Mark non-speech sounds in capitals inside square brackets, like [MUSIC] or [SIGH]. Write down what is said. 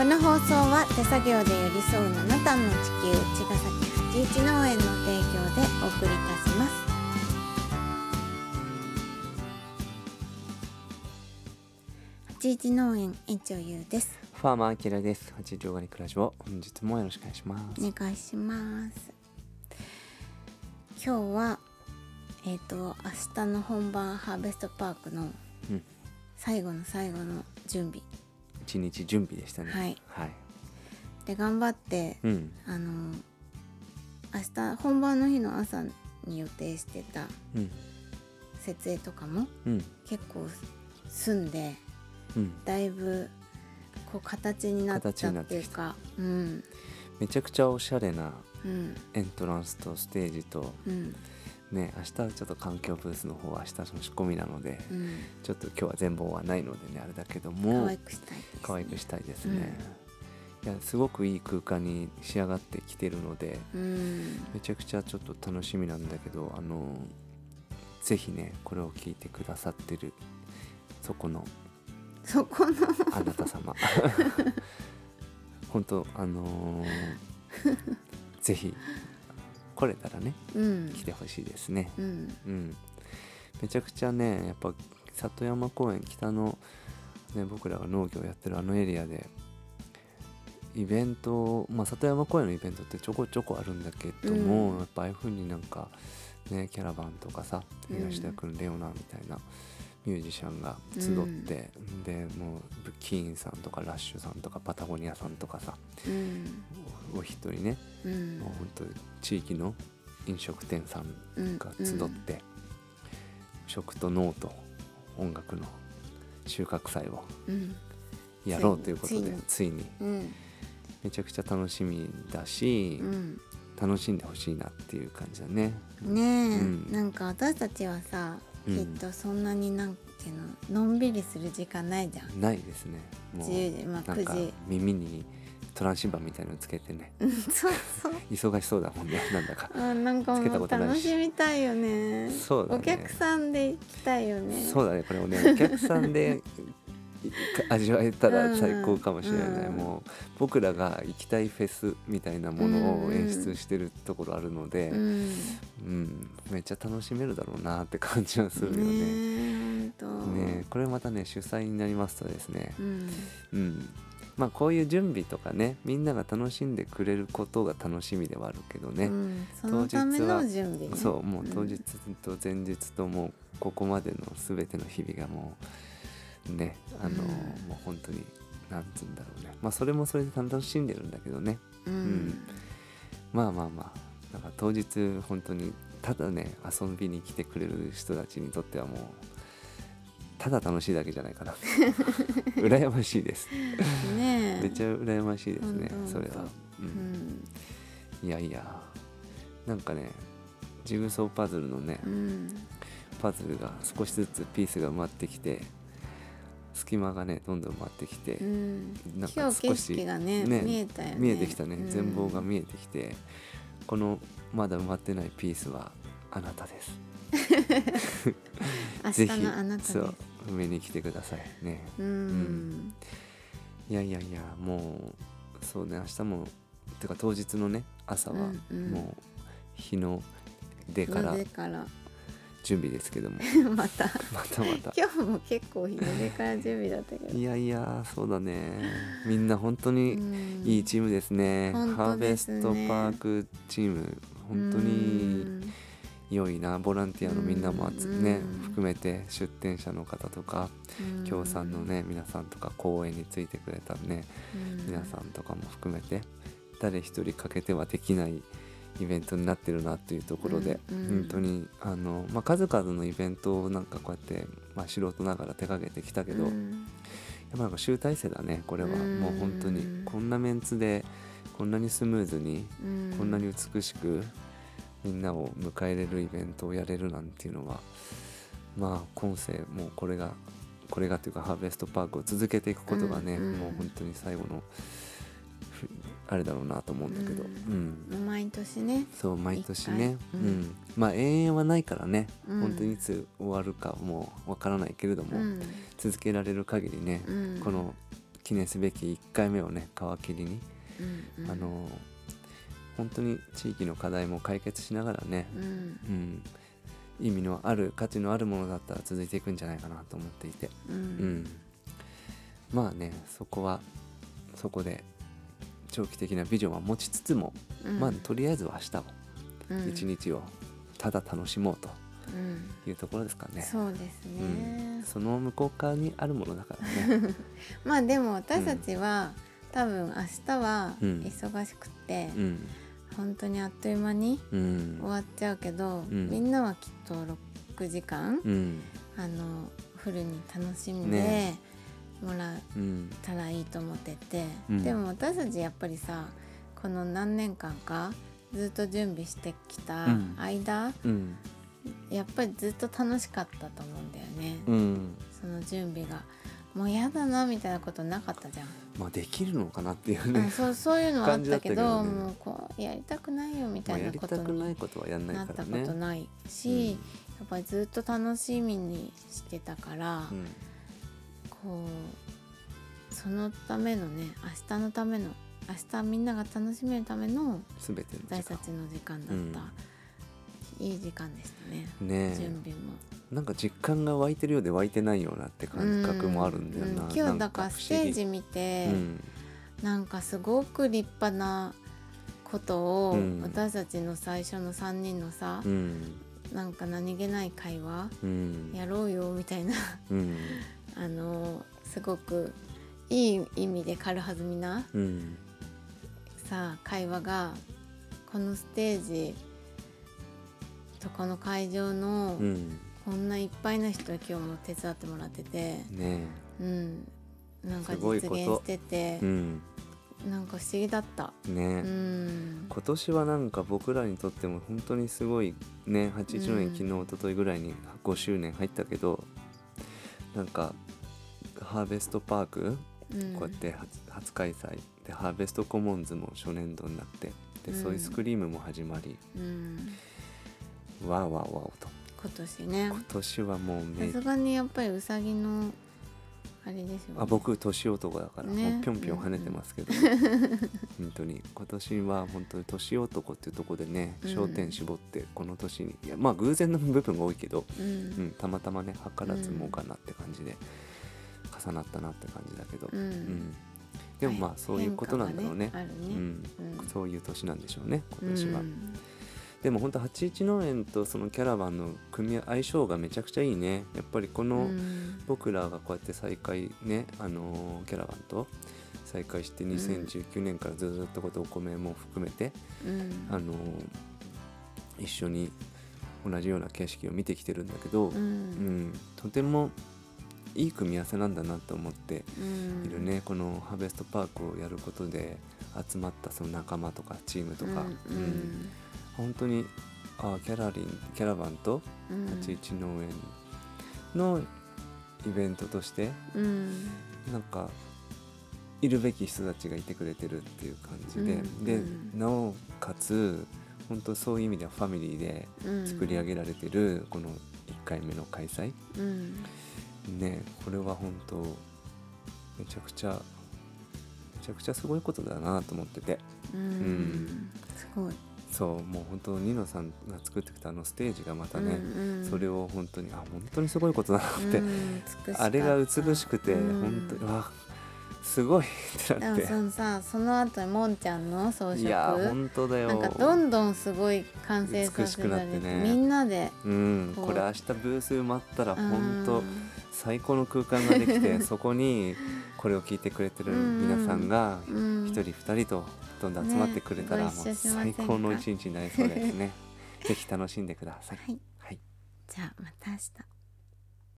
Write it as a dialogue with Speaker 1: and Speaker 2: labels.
Speaker 1: この放送は手作業で寄り添う七段の地球茅ヶ崎八一農園の提供でお送りいたします八一農園園長ゆうです
Speaker 2: ファーマーアキラです。八十オーガニックラジオ、本日もよろしくお願いします。
Speaker 1: お願いします今日はえっ、と明日の本番ハーベストパークの
Speaker 2: うん、
Speaker 1: 最後の最後の準備
Speaker 2: 一日準備でしたね。
Speaker 1: はい。
Speaker 2: はい。
Speaker 1: で頑張って、
Speaker 2: うん、
Speaker 1: あの明日本番の日の朝に予定してた
Speaker 2: うん、
Speaker 1: 設営とかも
Speaker 2: うん、
Speaker 1: 結構済んで
Speaker 2: うん。
Speaker 1: だいぶこう形になったっ
Speaker 2: って
Speaker 1: いうかうん。
Speaker 2: めちゃくちゃおしゃれな
Speaker 1: うん。
Speaker 2: エントランスとステージと、
Speaker 1: うん
Speaker 2: ね、明日はちょっと環境ブースの方は明日の仕込みなので、
Speaker 1: うん。
Speaker 2: ちょっと今日は全貌はないのでね、あれだけど
Speaker 1: 可
Speaker 2: も
Speaker 1: 愛、くしたいです、ね、
Speaker 2: 可愛くしたいですね。いや、すごくいい空間に仕上がってきてるので、
Speaker 1: うん。
Speaker 2: めちゃくちゃちょっと楽しみなんだけどあのぜひねこれを聞いてくださってるそこの
Speaker 1: そこの。
Speaker 2: あなた様。[LAUGHS] 本当あのーぜひ来れたらね
Speaker 1: うん。
Speaker 2: 来てほしいですね。
Speaker 1: うん。
Speaker 2: うん。めちゃくちゃねやっぱ里山公園北の、ね、僕らが農業やってるあのエリアでイベント、まあ、里山公園のイベントってちょこちょこあるんだけども、
Speaker 1: うん。
Speaker 2: やっぱああいう風になんか、ね、キャラバンとかさ
Speaker 1: うん。
Speaker 2: 東田君、レオナみたいなミュージシャンが集って、でもうブッキーンさんとかラッシュさんとかパタゴニアさんとかさ
Speaker 1: うん。
Speaker 2: おお一人ね、
Speaker 1: うん。
Speaker 2: もう本当地域の飲食店さん
Speaker 1: うん
Speaker 2: が集って、食と脳と音楽の収穫祭を
Speaker 1: うん。
Speaker 2: やろうということで
Speaker 1: つ
Speaker 2: ついに。
Speaker 1: うん。
Speaker 2: めちゃくちゃ楽しみだし、
Speaker 1: うん。
Speaker 2: 楽しんでほしいなっていう感じだね。
Speaker 1: ねえ、
Speaker 2: うん。
Speaker 1: なんか私たちはさ、
Speaker 2: うん。
Speaker 1: きっとそんなになんていうののんびりする時間ないじゃん。
Speaker 2: ないですね。もう
Speaker 1: 10時まあ
Speaker 2: なんか
Speaker 1: 9時。
Speaker 2: 耳にトランシーバーみたいのつけてね。
Speaker 1: うんそうそう。[LAUGHS]
Speaker 2: 忙しそうだもんねなんだか。
Speaker 1: あなんか
Speaker 2: つけた
Speaker 1: もう楽しみたいよね。
Speaker 2: そうだね。
Speaker 1: お客さんで行きたいよね。
Speaker 2: そうだねこれをねお客さんでい味わえたら最高かもしれない、
Speaker 1: うん
Speaker 2: もう僕らが行きたいフェスみたいなものを演出してるところあるので、
Speaker 1: うん。
Speaker 2: うんめっちゃ楽しめるだろうなって感じはするよね。
Speaker 1: ね
Speaker 2: ねこれまたね主催になりますとですね。
Speaker 1: う、ん。
Speaker 2: うん。まあこういう準備とかねみんなが楽しんでくれることが楽しみではあるけどね、
Speaker 1: うん、そのための準備。ね
Speaker 2: そうもう当
Speaker 1: ん。
Speaker 2: 日と前日ともうここまでの全ての日々がもうねあの、
Speaker 1: うん。
Speaker 2: もう本当になんつうんだろうね。まあそれもそれで楽しんでるんだけどね。
Speaker 1: うん、
Speaker 2: ん。まあまあまあ。なんか当日本当にただね遊びに来てくれる人たちにとってはもうただ楽しいだけじゃないかな。[LAUGHS] 羨ましいです。
Speaker 1: ねえ。
Speaker 2: めっちゃ羨ましいですねそれは。う、
Speaker 1: うんん。
Speaker 2: いやいや。なんかねジグソーパズルのね、
Speaker 1: うん。
Speaker 2: パズルが少しずつピースが埋まってきて隙間がねどんどん埋まってきて、
Speaker 1: うん。
Speaker 2: なんか少し
Speaker 1: ね
Speaker 2: ね
Speaker 1: 見えたよね。
Speaker 2: 見えてきたね、
Speaker 1: うん。
Speaker 2: 全貌が見えてきてこのまだ埋まってないピースはあなたです。
Speaker 1: 明 [LAUGHS]
Speaker 2: ぜひ
Speaker 1: 日のあなたです。
Speaker 2: そう埋めに来てください。ね。
Speaker 1: うん。
Speaker 2: いやいやいやもうそうね明日もてか当日のね朝は
Speaker 1: うんうん。
Speaker 2: もう日の出から
Speaker 1: の出から
Speaker 2: 準備ですけども。[LAUGHS]
Speaker 1: また。
Speaker 2: またまた。
Speaker 1: 今日も結構日の出から準備だったけど。
Speaker 2: いやいやそうだね。みんな本当に
Speaker 1: うん。
Speaker 2: いいチームですね、
Speaker 1: 本
Speaker 2: ハーベストパークチーム本当に良いなボランティアのみんなもね
Speaker 1: うん。
Speaker 2: 含めて出店者の方とか
Speaker 1: うん。
Speaker 2: 協賛のね皆さんとか公演についてくれたね
Speaker 1: うん。
Speaker 2: 皆さんとかも含めて誰一人欠けてはできないイベントになってるなっていうところで、
Speaker 1: うんうん。
Speaker 2: 本当にあの、まあ、数々のイベントをなんかこうやって、まあ、素人ながら手掛けてきたけど、
Speaker 1: うん。
Speaker 2: やっぱなんか集大成だねこれは。
Speaker 1: うん。
Speaker 2: もう本当にこんなメンツでこんなにスムーズに
Speaker 1: うん。
Speaker 2: こんなに美しくみんなを迎え入れるイベントをやれるなんていうのはまあ今世もうこれがこれがというかハーベストパークを続けていくことがね、もう本当に最後のふあれだろうなと思うんだけど、
Speaker 1: う
Speaker 2: うん。
Speaker 1: 毎年ね。
Speaker 2: そう毎年ね。
Speaker 1: 一、回。
Speaker 2: う
Speaker 1: うん。ん
Speaker 2: まあ永遠はないからね、
Speaker 1: うん。
Speaker 2: 本当にいつ終わるかもうわからないけれども、
Speaker 1: うん。
Speaker 2: 続けられる限りね、
Speaker 1: うん。
Speaker 2: この記念すべき1回目をね皮切りに、
Speaker 1: うんうん。
Speaker 2: あの本当に地域の課題も解決しながらね、
Speaker 1: うん。
Speaker 2: うん、意味のある価値のあるものだったら続いていくんじゃないかなと思っていて、
Speaker 1: う
Speaker 2: うんん、まあねそこはそこで長期的なビジョンは持ちつつも、
Speaker 1: うん。
Speaker 2: まあとりあえずは明日を
Speaker 1: うん。
Speaker 2: 一日をただ楽しもうと
Speaker 1: うん。
Speaker 2: いうところですかね。
Speaker 1: そうです
Speaker 2: うん。
Speaker 1: ね、
Speaker 2: その向こう側にあるものだからね。[LAUGHS]
Speaker 1: まあでも私たちは、多分明日は
Speaker 2: うん
Speaker 1: 忙しくって、
Speaker 2: うん、
Speaker 1: 本当にあっという間に
Speaker 2: うん。
Speaker 1: 終わっちゃうけど、
Speaker 2: うん。
Speaker 1: みんなはきっと6時間、
Speaker 2: うん。
Speaker 1: あのフルに楽しんで
Speaker 2: ね
Speaker 1: もら
Speaker 2: う。ん。
Speaker 1: ったらいいと思ってて、
Speaker 2: うん。
Speaker 1: でも私たちやっぱりさこの何年間かずっと準備してきた
Speaker 2: うん。
Speaker 1: 間、
Speaker 2: うん。
Speaker 1: やっぱりずっと楽しかったと思うんだよね、
Speaker 2: うん。
Speaker 1: その準備が。もうやだなみたいなことなかったじゃん、
Speaker 2: まあできるのかなっていう
Speaker 1: うん
Speaker 2: ね。
Speaker 1: そうそういうのはあったけど
Speaker 2: ね。
Speaker 1: もうこうやりたくないよみたいなことに
Speaker 2: ことはやんな
Speaker 1: ったこ。とないし、やっぱりずっと楽しみにしてたから、
Speaker 2: うん
Speaker 1: こう。そのためのね明日のための明日みんなが楽しめるための
Speaker 2: すべての
Speaker 1: 私たちの時間だった、いい時間でしたね、
Speaker 2: ね
Speaker 1: 準備も。
Speaker 2: えなんか実感が湧いてるようで湧いてないようなって感覚もあるんだよな。
Speaker 1: うん。今日だからステージ見て、
Speaker 2: うん。
Speaker 1: なんかすごく立派なことを、
Speaker 2: うん。
Speaker 1: 私たちの最初の3人のさ
Speaker 2: う、ん
Speaker 1: なんか何気ない会話
Speaker 2: うん。
Speaker 1: やろうよみたいな。
Speaker 2: うん。
Speaker 1: あのすごくいい意味で軽はずみな
Speaker 2: うん。
Speaker 1: さ会話がこのステージとこの会場の、
Speaker 2: うん。
Speaker 1: こんないっぱいな人に今日も手伝ってもらってて、
Speaker 2: ね
Speaker 1: うん、なんか実現してて。
Speaker 2: えうん
Speaker 1: なんか不思議だった。
Speaker 2: ね。え
Speaker 1: うん。
Speaker 2: 今年はなんか僕らにとっても本当にすごいね80年、
Speaker 1: うん。
Speaker 2: 昨日一昨日ぐらいに5周年入ったけどなんかハーベストパーク
Speaker 1: うん。
Speaker 2: こうやって初初開催でハーベストコモンズも初年度になってで、
Speaker 1: うん。
Speaker 2: ソイスクリームも始まり
Speaker 1: うん、
Speaker 2: わーわーわーと。
Speaker 1: 今年ね。
Speaker 2: 今年はもうめ
Speaker 1: さすがにやっぱりうさぎのあれでしょう、ね、
Speaker 2: あ僕年男だから、ぴょんぴょん跳ねてますけど、[LAUGHS] 本当に。今年は本当に年男っていうところでね
Speaker 1: うん。
Speaker 2: 焦点絞ってこの年にいやまあ偶然の部分が多いけど、
Speaker 1: う
Speaker 2: うんん、たまたまね図らずもかなって感じで重なったなって感じだけど、
Speaker 1: うん。
Speaker 2: うん。でもまあそういうことなんだろうね。
Speaker 1: ねね。
Speaker 2: うん、
Speaker 1: うん。
Speaker 2: そういう年なんでしょうね今年は、
Speaker 1: うん
Speaker 2: でも本当81農園とそのキャラバンの組み合相性がめちゃくちゃいいね。やっぱりこの、
Speaker 1: うん。
Speaker 2: 僕らがこうやって再会ね、あのーキャラバンと再会して2019年からずっとことお米も含めて、
Speaker 1: うん。
Speaker 2: あのー一緒に同じような景色を見てきてるんだけど、
Speaker 1: う
Speaker 2: うん。
Speaker 1: ん
Speaker 2: とてもいい組み合わせなんだなと思って
Speaker 1: うん。
Speaker 2: いるね、このハーベストパークをやることで集まったその仲間とかチームとか、
Speaker 1: うん。
Speaker 2: うん本当にあキャラリンキャラバンと
Speaker 1: うん。
Speaker 2: 81農園のイベントとして
Speaker 1: うん。
Speaker 2: なんかいるべき人たちがいてくれてるっていう感じで、
Speaker 1: うん。
Speaker 2: で
Speaker 1: うん。
Speaker 2: なおかつ本当そういう意味ではファミリーで
Speaker 1: うん。
Speaker 2: 作り上げられてるこの1回目の開催、
Speaker 1: うん。
Speaker 2: ねこれは本当めちゃくちゃめちゃくちゃすごいことだなと思ってて。
Speaker 1: うん。すごい
Speaker 2: そうもう本当ニノさんが作ってきたあのステージがまたね、
Speaker 1: うんうん。
Speaker 2: それを本当にあ本当にすごいことだなって、
Speaker 1: うん
Speaker 2: あれが美しくて、
Speaker 1: うん。
Speaker 2: 本当にわすごいってなって。
Speaker 1: そのさその後にもんちゃんの装飾？
Speaker 2: いや本当だよ。
Speaker 1: なんかどんどんすごい完成さ
Speaker 2: 美しくな
Speaker 1: せられて
Speaker 2: ってね。
Speaker 1: みんなで。
Speaker 2: うん
Speaker 1: こ
Speaker 2: れ明日ブース埋まったら本
Speaker 1: う
Speaker 2: 当
Speaker 1: ん
Speaker 2: 最高の空間ができて [LAUGHS] そこにこれを聞いてくれてる皆さんが
Speaker 1: うん。
Speaker 2: 一人二人とどんどん集まってくれたら
Speaker 1: ね
Speaker 2: もう最高の一日になりそうですね。[LAUGHS] ぜひ楽しんでください。
Speaker 1: はい。
Speaker 2: はい。
Speaker 1: じゃあまた明日